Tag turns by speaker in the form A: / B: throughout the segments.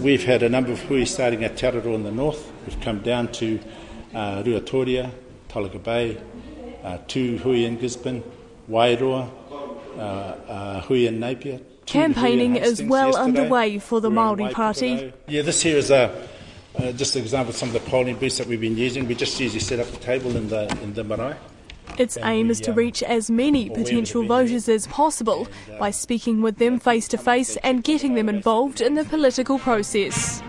A: We've had a number of hui starting at Te Araroa in the north. We've come down to uh, Ruatoria, Tolaga Bay, uh, two hui in Gisborne, Wairoa, uh, uh, hui in Napier. two hui in
B: Campaigning is well
A: yesterday.
B: underway for the
A: We're
B: Māori Party.
A: Waipiro. Yeah, this here is a, uh, just an example of some of the polling booths that we've been using. We just usually set up the table in the, in the marae.
B: Its aim is to
A: um,
B: reach as many potential
A: have a venue.
B: voters as possible by speaking with them face to face and getting them involved in the political process.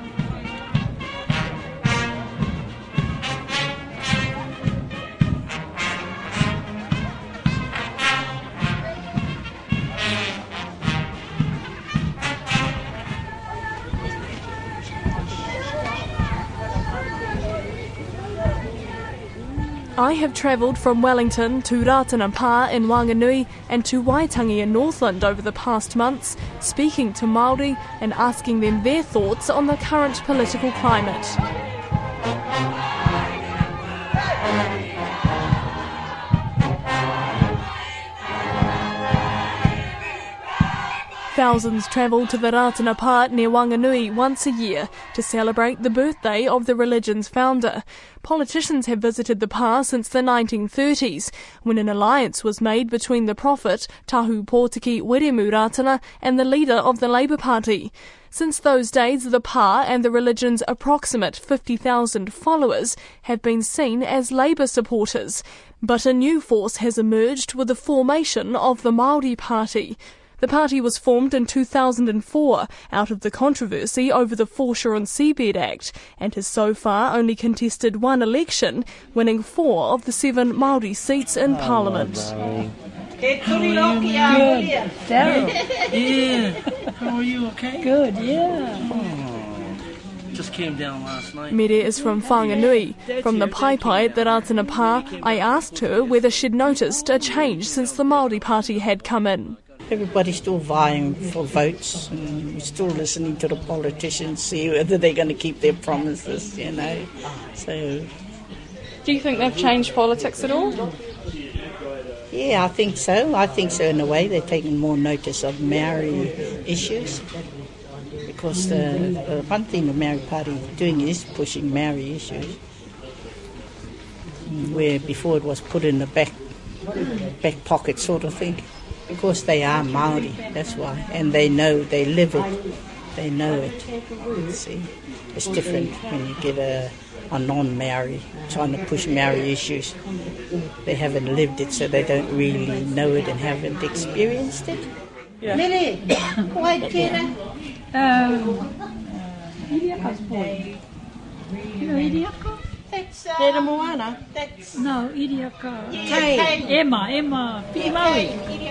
B: I have travelled from Wellington to Ratana Pa in Wanganui and to Waitangi in Northland over the past months, speaking to Māori and asking them their thoughts on the current political climate. Thousands travel to the Pa near Wanganui once a year to celebrate the birthday of the religion's founder. Politicians have visited the pa since the 1930s, when an alliance was made between the prophet Tahupōtiki Wiremu Ratana and the leader of the Labour Party. Since those days, the pa and the religion's approximate 50,000 followers have been seen as Labour supporters. But a new force has emerged with the formation of the Māori Party. The party was formed in 2004 out of the controversy over the Foreshore and Seabed Act and has so far only contested one election, winning four of the seven Māori seats in Parliament.
C: Good. Daryl.
D: Yeah. How are you? Okay.
C: Good, yeah.
D: Just came down last night.
B: Mere is from Whanganui. From the Pai Pai at the Ratana Pa, I asked her whether she'd noticed a change since the Māori Party had come in.
C: Everybody's still vying for votes and we're still listening to the politicians, see whether they're going to keep their promises, you know. So,
B: Do you think they've changed politics at all?
C: yeah, I think so. I think so in a way. They're taking more notice of Maori issues because the, the one thing the Maori Party is doing is pushing Maori issues, mm, where before it was put in the back back pocket sort of thing. Because they are Maori, that's why, and they know they live it, they know it. See, it's different when you get a a non-Maori trying to push Maori issues. They haven't lived it, so they don't really know it and haven't experienced it.
E: Lily, why Te
C: re moana?
F: No, iria
E: ka.
F: Tei. Emma, ema,
B: pi maui. Iri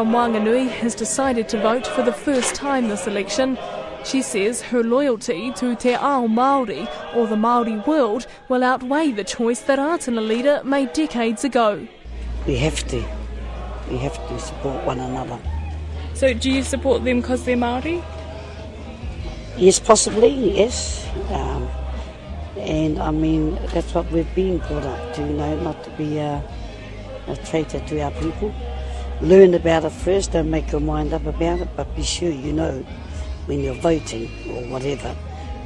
B: from Wanganui has decided to vote for the first time this election. She says her loyalty to Te Ao Māori, or the Māori world, will outweigh the choice that Ratana leader made decades ago.
C: We have to. We have to support one another.
B: So do you support them because they're Māori?
C: Yes, possibly, yes. Um, and I mean, that's what we've been brought up to, you know, not to be a, a traitor to our people. Learn about it first, don't make your mind up about it, but be sure you know when you're voting or whatever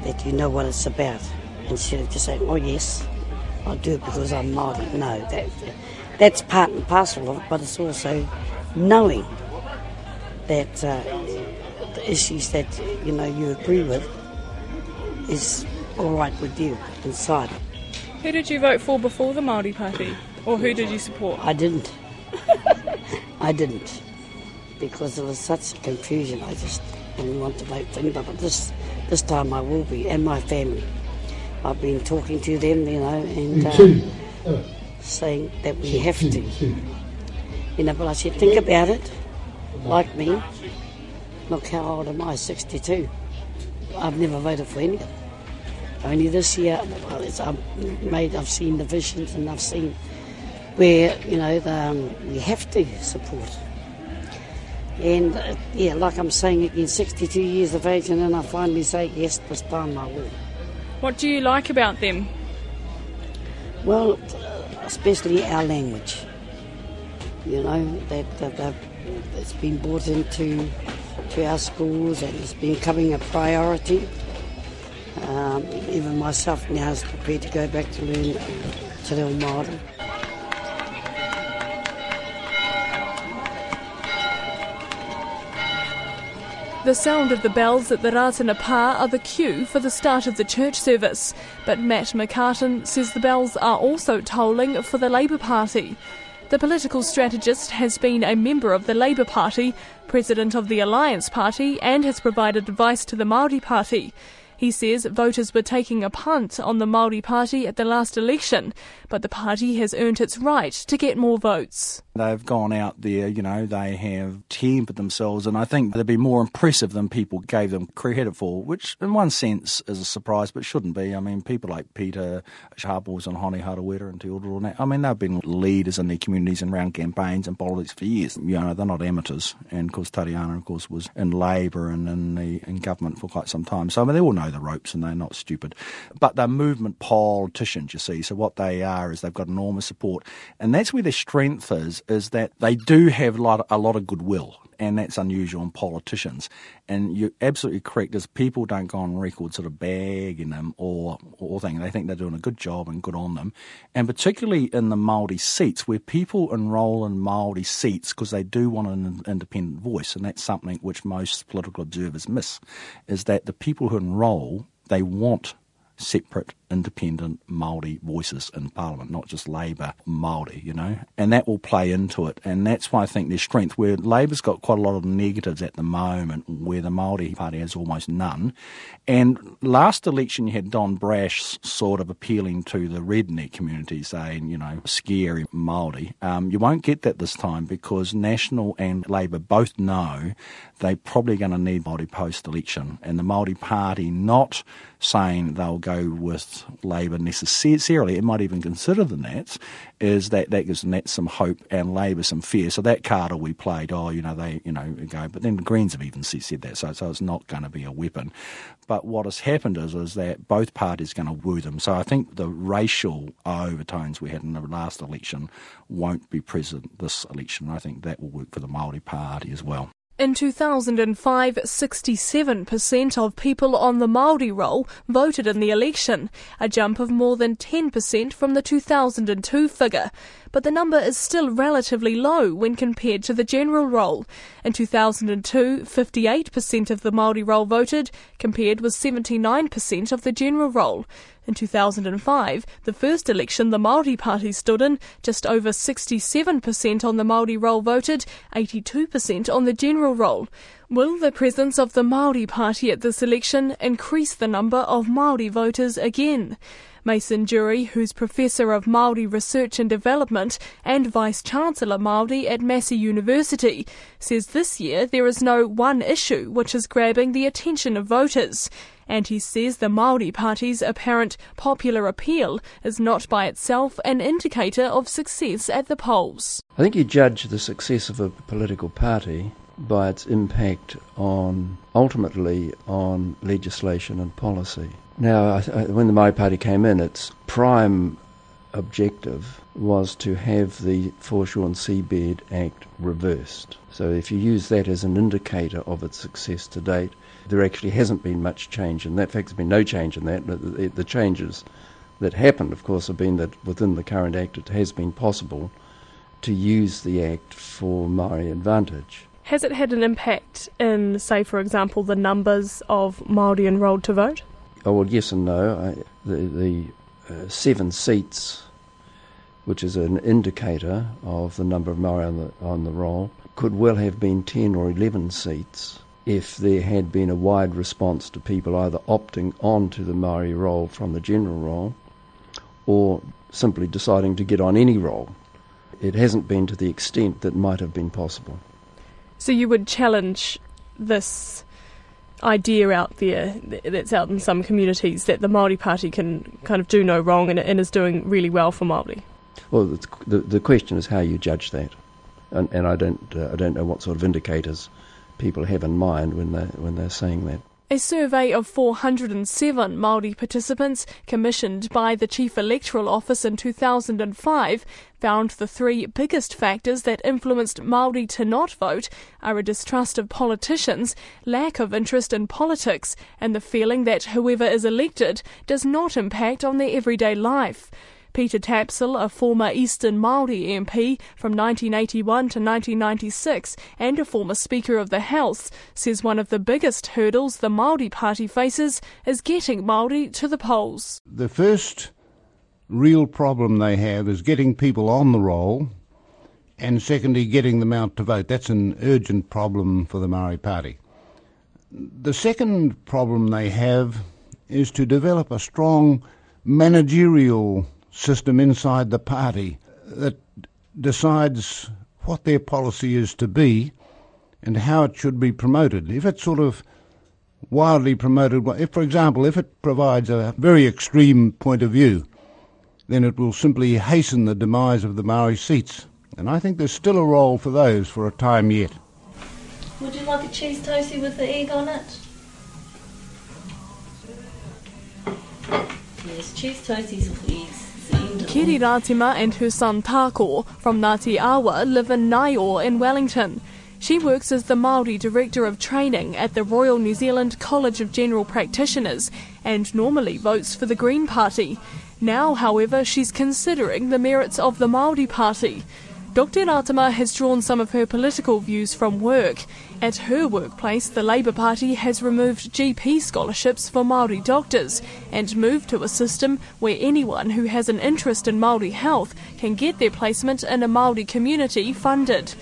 C: that you know what it's about. Instead of just saying, oh yes, I'll do it because I'm Māori. No, that, that's part and parcel of it, but it's also knowing that uh, the issues that you know you agree with is all right with you inside.
B: Who did you vote for before the Māori Party? Or who did you support?
C: I didn't. I didn't because there was such confusion. I just didn't want to vote for anybody. But this this time I will be, and my family. I've been talking to them, you know, and uh, saying that we have to. You know, but I said, think about it. Like me, look how old am I? 62. I've never voted for any of them. Only this year, well, it's, I've made, I've seen the visions and I've seen where, you know, the, um, we have to support. And uh, yeah, like I'm saying again, 62 years of age, and then I finally say, yes, this time I will.
B: What do you like about them?
C: Well, especially our language. You know, that, that, that it's been brought into to our schools and it's becoming a priority. Um, even myself now is prepared to go back to learn Te Reo Māori.
B: The sound of the bells at the Ratana Pa are the cue for the start of the church service, but Matt McCarten says the bells are also tolling for the Labour Party. The political strategist has been a member of the Labour Party, president of the Alliance Party, and has provided advice to the Māori Party. He says voters were taking a punt on the Māori Party at the last election, but the party has earned its right to get more votes.
G: They've gone out there, you know, they have tempered themselves, and I think they'd be more impressive than people gave them credit for, which in one sense is a surprise, but shouldn't be. I mean, people like Pita Sharples and Hone Harawira and Te Ururoa, I mean, they've been leaders in their communities and around campaigns and politics for years. You know, they're not amateurs, and of course, Tariana, of course, was in Labour and in, the, in government for quite some time. So, I mean, they all know the ropes and they're not stupid. But they're movement politicians, you see, so what they are is they've got enormous support, and that's where their strength is is that they do have a lot of goodwill and that's unusual in politicians. And you're absolutely correct, is people don't go on record sort of bagging them or or thing. They think they're doing a good job and good on them. And particularly in the Māori seats, where people enrol in Māori seats because they do want an independent voice, and that's something which most political observers miss, is that the people who enrol, they want separate, independent Maori voices in Parliament, not just Labour Maori, you know, and that will play into it, and that's why I think there's strength. Where Labour's got quite a lot of negatives at the moment, where the Maori Party has almost none, and last election you had Don Brash sort of appealing to the redneck community, saying you know scary Maori. Um, you won't get that this time because National and Labour both know they're probably going to need Maori post election, and the Maori Party not saying they'll go with Labor necessarily, it might even consider the Nats, is that that gives the Nats some hope and Labor some fear. So that card be played, oh, you know, they, you know, go. But then the Greens have even said that, so, so it's not going to be a weapon. But what has happened is, is that both parties are going to woo them. So I think the racial overtones we had in the last election won't be present this election. I think that will work for the Maori Party as well.
B: In 2005, 67% of people on the Maori roll voted in the election, a jump of more than 10% from the 2002 figure. But the number is still relatively low when compared to the general roll. In 2002, 58% of the Maori roll voted, compared with 79% of the general roll. In 2005, the first election the Māori Party stood in, just over 67% on the Māori roll voted, 82% on the general roll. Will the presence of the Māori Party at this election increase the number of Māori voters again? Mason Durie, who's Professor of Māori Research and Development and Vice Chancellor Māori at Massey University, says this year there is no one issue which is grabbing the attention of voters and he says the Māori Party's apparent popular appeal is not by itself an indicator of success at the polls.
H: I think you judge the success of a political party by its impact on, ultimately, on legislation and policy. Now, when the Māori Party came in, its prime objective was to have the Foreshore and Seabed Act reversed. So if you use that as an indicator of its success to date, there actually hasn't been much change in that. In fact, there's been no change in that. The, changes that happened, of course, have been that within the current Act it has been possible to use the Act for Maori advantage.
B: Has it had an impact in, say, for example, the numbers of Māori enrolled to vote?
H: Oh, well, yes and no. I, the the uh, seven seats, which is an indicator of the number of Maori on the, on the roll, could well have been 10 or 11 seats if there had been a wide response to people either opting on to the Maori roll from the general roll or simply deciding to get on any roll. It hasn't been to the extent that might have been possible.
B: So you would challenge this idea out there that's out in some communities that the Maori Party can kind of do no wrong and, and is doing really well for Maori.
H: Well, the, the question is how you judge that, and, and I don't uh, I don't know what sort of indicators people have in mind when they when they're saying that.
B: A survey of 407 Māori participants commissioned by the Chief Electoral Office in 2005 found the three biggest factors that influenced Māori to not vote are a distrust of politicians, lack of interest in politics, and the feeling that whoever is elected does not impact on their everyday life. Peter Tapsell, a former Eastern Māori MP from 1981 to 1996 and a former Speaker of the House, says one of the biggest hurdles the Māori Party faces is getting Māori to the polls.
I: The first real problem they have is getting people on the roll and secondly getting them out to vote. That's an urgent problem for the Maori Party. The second problem they have is to develop a strong managerial system inside the party that decides what their policy is to be and how it should be promoted. If it's sort of wildly promoted, if, for example, if it provides a very extreme point of view, then it will simply hasten the demise of the Maori seats. And I think there's still a role for those for a time yet.
J: Would you like a cheese toastie with the egg on it? Yes, cheese toasties with eggs.
B: Kiri Ratima and her son Tako from Ngāti Awa live in Ngaio in Wellington. She works as the Māori Director of Training at the Royal New Zealand College of General Practitioners and normally votes for the Green Party. Now, however, she's considering the merits of the Māori Party. Dr. Ratima has drawn some of her political views from work. At her workplace, the Labour Party has removed GP scholarships for Māori doctors and moved to a system where anyone who has an interest in Māori health can get their placement in a Māori community funded.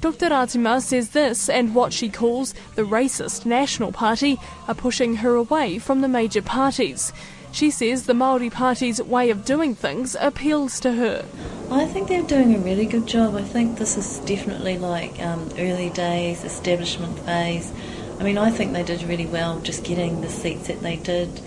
B: Dr. Ratima says this and what she calls the racist National Party are pushing her away from the major parties. She says the Maori Party's way of doing things appeals to her.
J: I think they're doing a really good job. I think this is definitely like um, early days, establishment phase. I mean, I think they did really well just getting the seats that they did.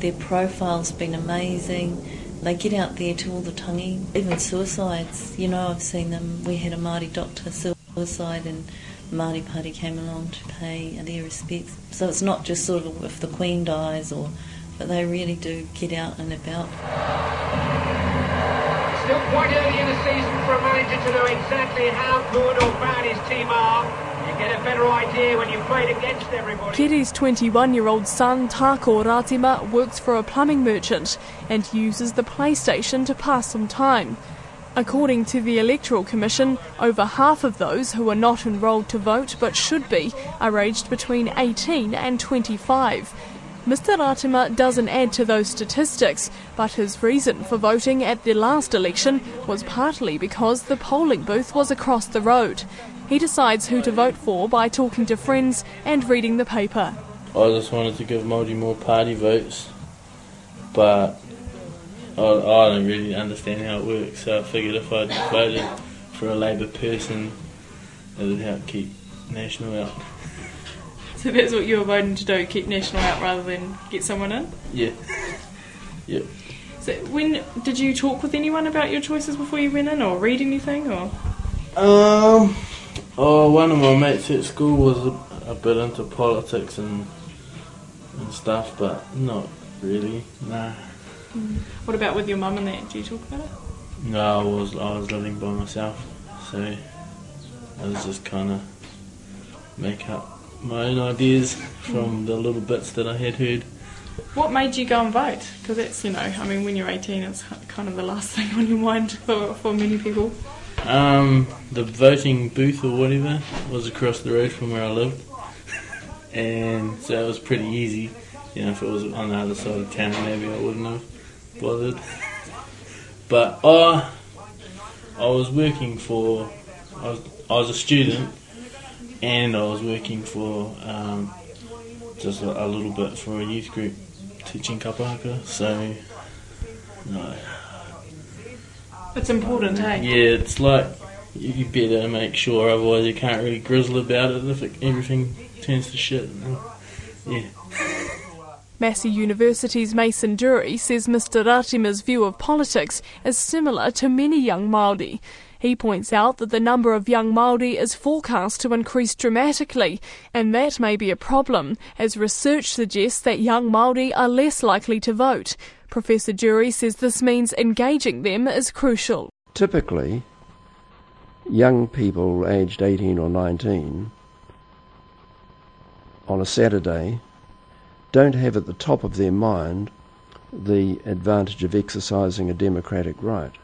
J: Their profile's been amazing. They get out there to all the tangi, even suicides. You know, I've seen them. We had a Māori doctor suicide and Māori Party came along to pay their respects. So it's not just sort of if the Queen dies or but they really do get out and about.
K: Still quite early in the season for a manager to know exactly how good or bad his team are. You get a better idea when you've played against everybody.
B: Kiri's 21 year old son, Tako Ratima, works for a plumbing merchant and uses the PlayStation to pass some time. According to the Electoral Commission, over half of those who are not enrolled to vote but should be are aged between 18 and 25. Mr Ratima doesn't add to those statistics, but his reason for voting at the last election was partly because the polling booth was across the road. He decides who to vote for by talking to friends and reading the paper.
L: I just wanted to give Māori more party votes, but I, I don't really understand how it works, so I figured if I voted for a Labour person, it would help keep National out.
B: So that's what you were voting to do, keep National out rather than get someone in?
L: Yeah. yep.
B: So when did you talk with anyone about your choices before you went in or read anything or?
L: Um, oh, one of my mates at school was a, a bit into politics and and stuff, but not really. Nah.
B: Mm. What about with your mum and that? Do you talk about it?
L: No, I was I was living by myself, so I was just kind of make up my own ideas from the little bits that I had heard.
B: What made you go and vote? Because it's, you know, I mean, when you're 18, it's kind of the last thing on your mind for, for many people.
L: Um, the voting booth or whatever was across the road from where I lived, and so it was pretty easy. You know, if it was on the other side of town, maybe I wouldn't have bothered. but uh, I was working for, I was, I was a student and I was working for um, just a, a, little bit for a youth group teaching kapahaka. So, no.
B: It's important, hey?
L: Yeah, it's like you better make sure, otherwise you can't really grizzle about it if it, everything turns to shit. Yeah.
B: Massey University's Mason Durie says Mr Ratima's view of politics is similar to many young Māori. He points out that the number of young Māori is forecast to increase dramatically, and that may be a problem, as research suggests that young Māori are less likely to vote. Professor Durie says this means engaging them is crucial.
H: Typically, young people aged 18 or 19 on a Saturday don't have at the top of their mind the advantage of exercising a democratic right.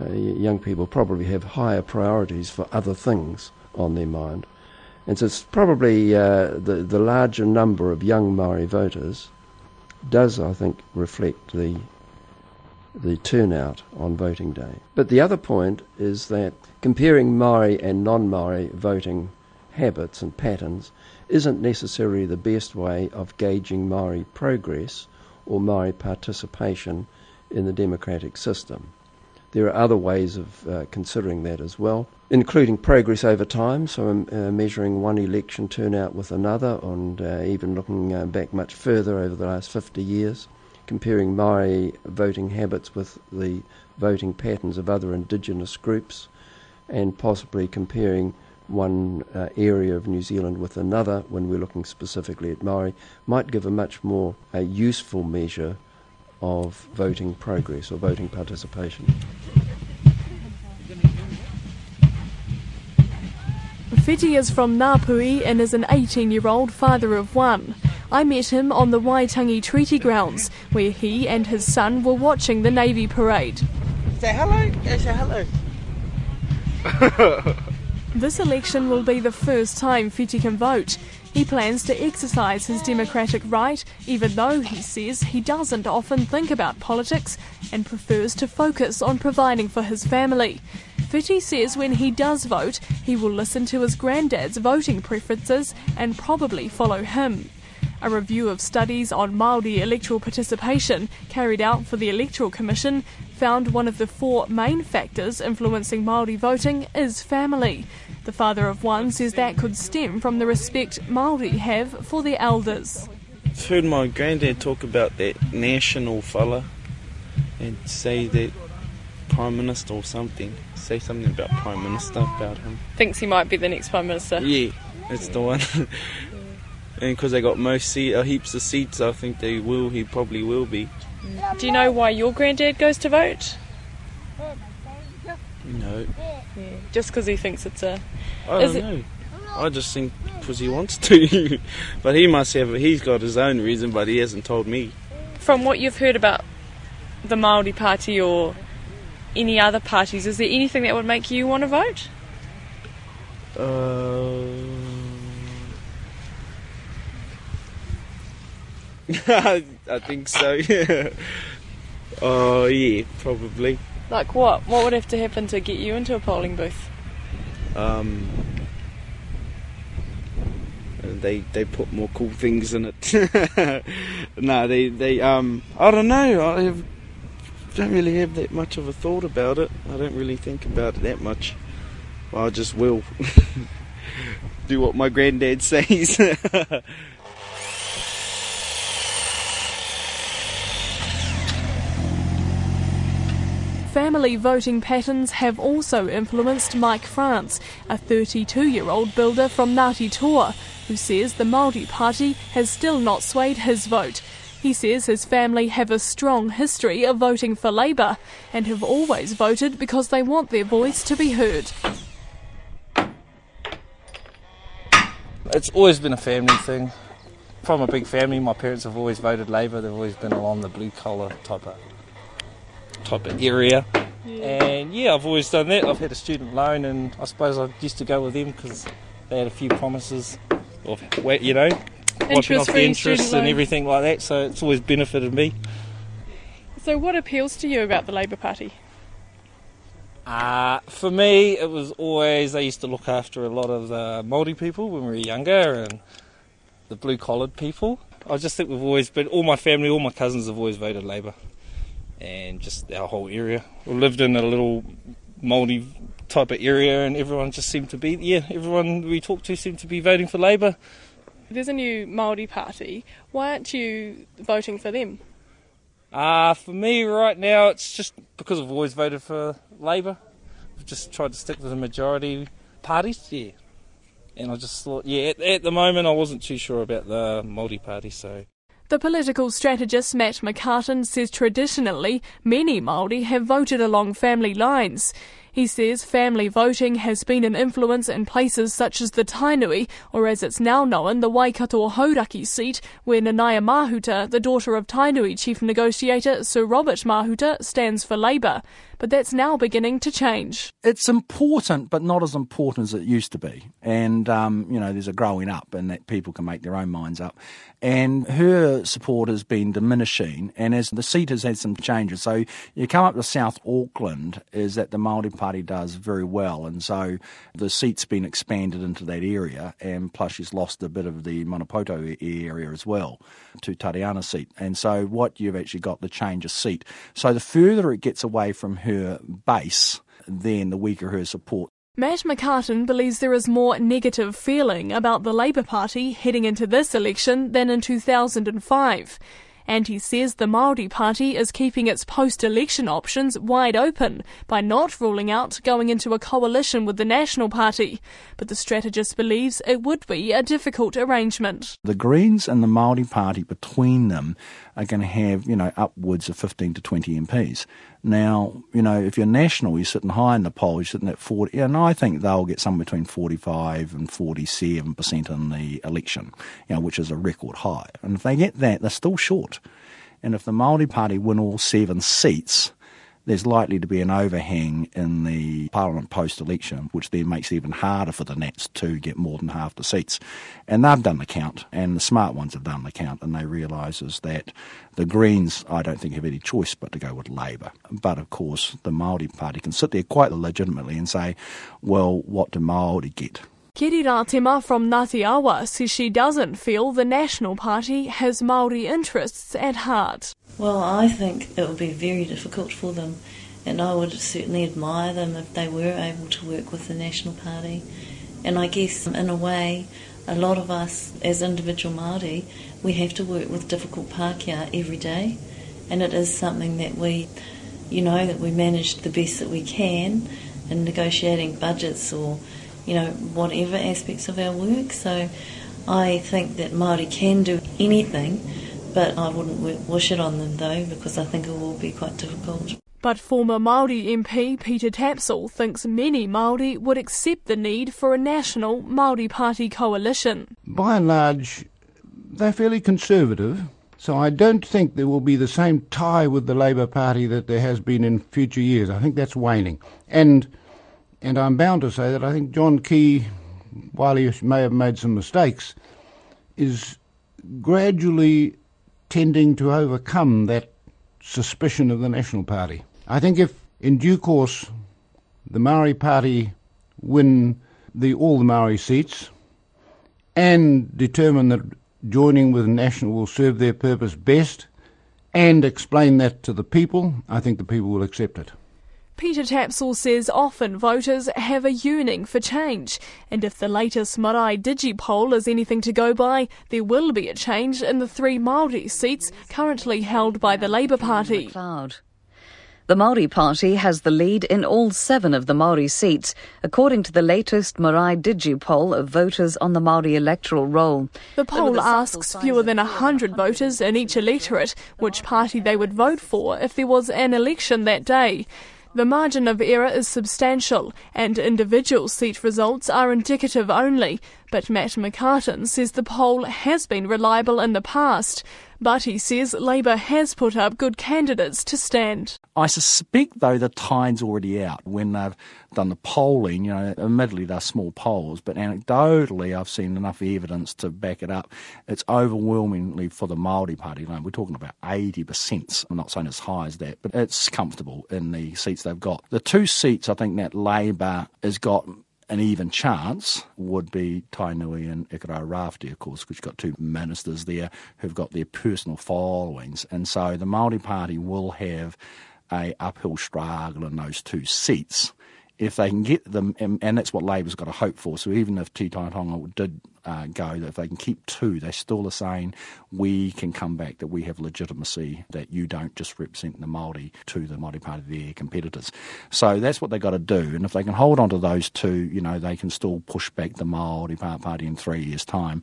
H: Uh, young people probably have higher priorities for other things on their mind. And so it's probably uh, the, the larger number of young Maori voters does, I think, reflect the, the turnout on voting day. But the other point is that comparing Maori and non Maori voting habits and patterns isn't necessarily the best way of gauging Maori progress or Maori participation in the democratic system. There are other ways of uh, considering that as well, including progress over time, so um, uh, measuring one election turnout with another, and uh, even looking uh, back much further over the last 50 years, comparing Maori voting habits with the voting patterns of other indigenous groups, and possibly comparing one uh, area of New Zealand with another when we're looking specifically at Maori might give a much more uh, useful measure of voting progress or voting participation.
B: Whiti is from Ngāpuhi and is an 18 year old father of one. I met him on the Waitangi Treaty Grounds, where he and his son were watching the Navy parade.
M: Say hello? Yeah, say hello.
B: this election will be the first time Whiti can vote. He plans to exercise his democratic right, even though he says he doesn't often think about politics and prefers to focus on providing for his family. Whiti says when he does vote, he will listen to his granddad's voting preferences and probably follow him. A review of studies on Māori electoral participation carried out for the Electoral Commission found one of the four main factors influencing Māori voting is family. The father of one says that could stem from the respect Māori have for their elders.
M: I've heard my granddad talk about that national fella and say that Prime Minister or something. Say something about Prime Minister about him.
B: Thinks he might be the next Prime Minister?
M: Yeah, that's the one. and because they got most seat, uh, heaps of seats, I think they will. He probably will be.
B: Do you know why your granddad goes to vote?
M: No.
B: Yeah, just because he thinks it's a.
M: I don't know. I just think because he wants to. but he must have. He's got his own reason, but he hasn't told me.
B: From what you've heard about the Maori Party or any other parties, is there anything that would make you want to vote?
M: Uh. I think so. Yeah. Oh yeah, probably.
B: Like what? What would have to happen to get you into a polling booth?
M: Um, they they put more cool things in it. no, they they um I don't know. I have, don't really have that much of a thought about it. I don't really think about it that much. Well, I just will do what my granddad says.
B: Family voting patterns have also influenced Mike France, a 32 year old builder from Ngāti Toa, who says the Māori Party has still not swayed his vote. He says his family have a strong history of voting for Labour and have always voted because they want their voice to be heard.
N: It's always been a family thing. From a big family, my parents have always voted Labour. They've always been along the blue collar type of type of area. Yeah. And yeah, I've always done that. I've had a student loan, and I suppose I used to go with them because they had a few promises of, you know, wiping off the interest and everything like that. So it's always benefited me.
B: So, what appeals to you about the Labour Party?
N: Uh, for me, it was always they used to look after a lot of the Māori people when we were younger and the blue collared people. I just think we've always been, all my family, all my cousins have always voted Labour and just our whole area. We lived in a little Māori type of area, and everyone just seemed to be yeah. Everyone we talked to seemed to be voting for Labour,
B: There's a new Māori party. Why aren't you voting for them?
N: Uh, for me right now, it's just because I've always voted for Labour. I've just tried to stick with the majority parties, yeah. And I just thought, yeah, at, at the moment I wasn't too sure about the Māori party, so
B: The political strategist Matt McCarten says traditionally many Māori have voted along family lines. He says family voting has been an influence in places such as the Tainui, or as it's now known, the Waikato Hauraki seat, where Nanaia Mahuta, the daughter of Tainui chief negotiator Sir Robert Mahuta, stands for Labour. But that's now beginning to change.
G: It's important, but not as important as it used to be. And, um, you know, there's a growing up and that people can make their own minds up. And her support has been diminishing, and as the seat has had some changes. So you come up to South Auckland, is that the Māori Party does very well, and so the seat's been expanded into that area, and plus she's lost a bit of the Maniapoto area as well to Tariana seat. And so what you've actually got the change of seat. So the further it gets away from her base, then the weaker her support.
B: Matt McCarten believes there is more negative feeling about the Labour Party heading into this election than in 2005. And he says the Māori Party is keeping its post-election options wide open by not ruling out going into a coalition with the National Party. But the strategist believes it would be a difficult arrangement.
G: The Greens and the Māori Party between them are going to have, you know, upwards of 15 to 20 MPs. Now, you know, if you're national, you're sitting high in the poll, you're sitting at 40, and I think they'll get somewhere between 45 and 47% in the election, you know, which is a record high. And if they get that, they're still short. And if the Māori Party win all seven seats, there's likely to be an overhang in the Parliament post election, which then makes it even harder for the Nats to get more than half the seats. And they've done the count, and the smart ones have done the count, and they realise is that the Greens, I don't think, have any choice but to go with Labour. But of course, the Māori Party can sit there quite legitimately and say, well, what do Māori get?
B: Kiri Rātima from Ngāti Awa says she doesn't feel the National Party has Māori interests at heart.
J: Well, I think it would be very difficult for them, and I would certainly admire them if they were able to work with the National Party. And I guess, in a way, a lot of us as individual Māori, we have to work with difficult Pākehā every day, and it is something that we, you know, that we manage the best that we can in negotiating budgets or, you know, whatever aspects of our work. So I think that Māori can do anything but I wouldn't wish it on them though because I think it will be quite difficult.
B: But former Māori MP Peter Tapsell thinks many Māori would accept the need for a national Māori Party coalition.
I: By and large, they're fairly conservative, so I don't think there will be the same tie with the Labour Party that there has been in future years. I think that's waning. And and I'm bound to say that I think John Key, while he may have made some mistakes, is gradually tending to overcome that suspicion of the National Party. I think if in due course the Maori Party win the, all the Maori seats and determine that joining with National will serve their purpose best and explain that to the people, I think the people will accept it.
B: Peter Tapsell says often voters have a yearning for change, and if the latest Marae DigiPoll is anything to go by, there will be a change in the three Māori seats currently held by the Labour Party.
O: The Maori Party has the lead in all seven of the Maori seats, according to the latest Marae DigiPoll of voters on the Maori electoral roll.
B: The poll asks fewer than 100 voters in each electorate which party they would vote for if there was an election that day. The margin of error is substantial, and individual seat results are indicative only. But Matt McCarten says the poll has been reliable in the past. But he says Labour has put up good candidates to stand.
G: I suspect, though, the tide's already out when they've done the polling. You know, admittedly they're small polls, but anecdotally I've seen enough evidence to back it up. It's overwhelmingly for the Māori Party. Line. We're talking about 80%. I'm not saying as high as that, but it's comfortable in the seats they've got. The two seats I think that Labour has got an even chance would be Tainui and Ikaroa-Rāwhiti, of course, which got two ministers there who've got their personal followings. And so the Māori Party will have a uphill struggle in those two seats. If they can get them, and, and that's what Labour's got to hope for. So even if Tonga did uh, go, if they can keep two, they still are saying we can come back, that we have legitimacy, that you don't just represent the Māori to the Māori Party, their competitors. So that's what they've got to do. And if they can hold on to those two, you know, they can still push back the Māori Party in three years' time.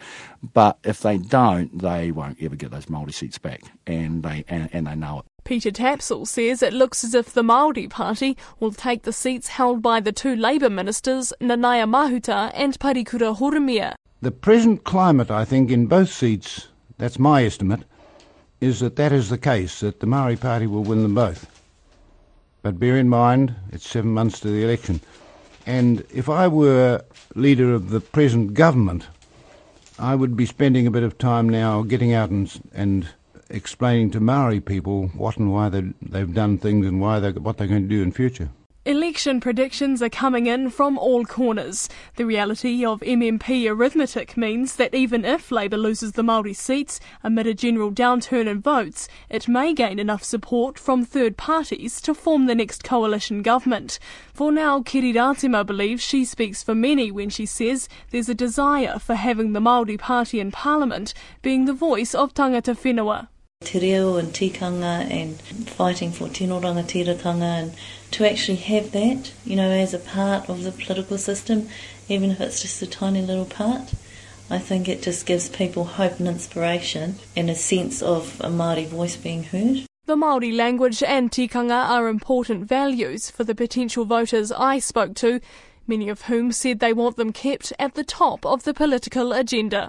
G: But if they don't, they won't ever get those Māori seats back, and they and, and they know it.
B: Peter Tapsell says it looks as if the Māori Party will take the seats held by the two Labour ministers, Nanaia Mahuta and Parekura Horomia.
I: The present climate, I think, in both seats, that's my estimate, is that that is the case, that the Maori Party will win them both. But bear in mind, it's seven months to the election. And if I were leader of the present government, I would be spending a bit of time now getting out and, and explaining to Maori people what and why they, they've done things and why they, what they're going to do in future.
B: Election predictions are coming in from all corners. The reality of MMP arithmetic means that even if Labour loses the Māori seats amid a general downturn in votes, it may gain enough support from third parties to form the next coalition government. For now, Kiri Ratima believes she speaks for many when she says there's a desire for having the Māori Party in Parliament being the voice of tangata whenua.
J: Te reo and tikanga and fighting for tino rangatiratanga and to actually have that, you know, as a part of the political system, even if it's just a tiny little part, I think it just gives people hope and inspiration and a sense of a Māori voice being heard.
B: The Māori language and tikanga are important values for the potential voters I spoke to, many of whom said they want them kept at the top of the political agenda.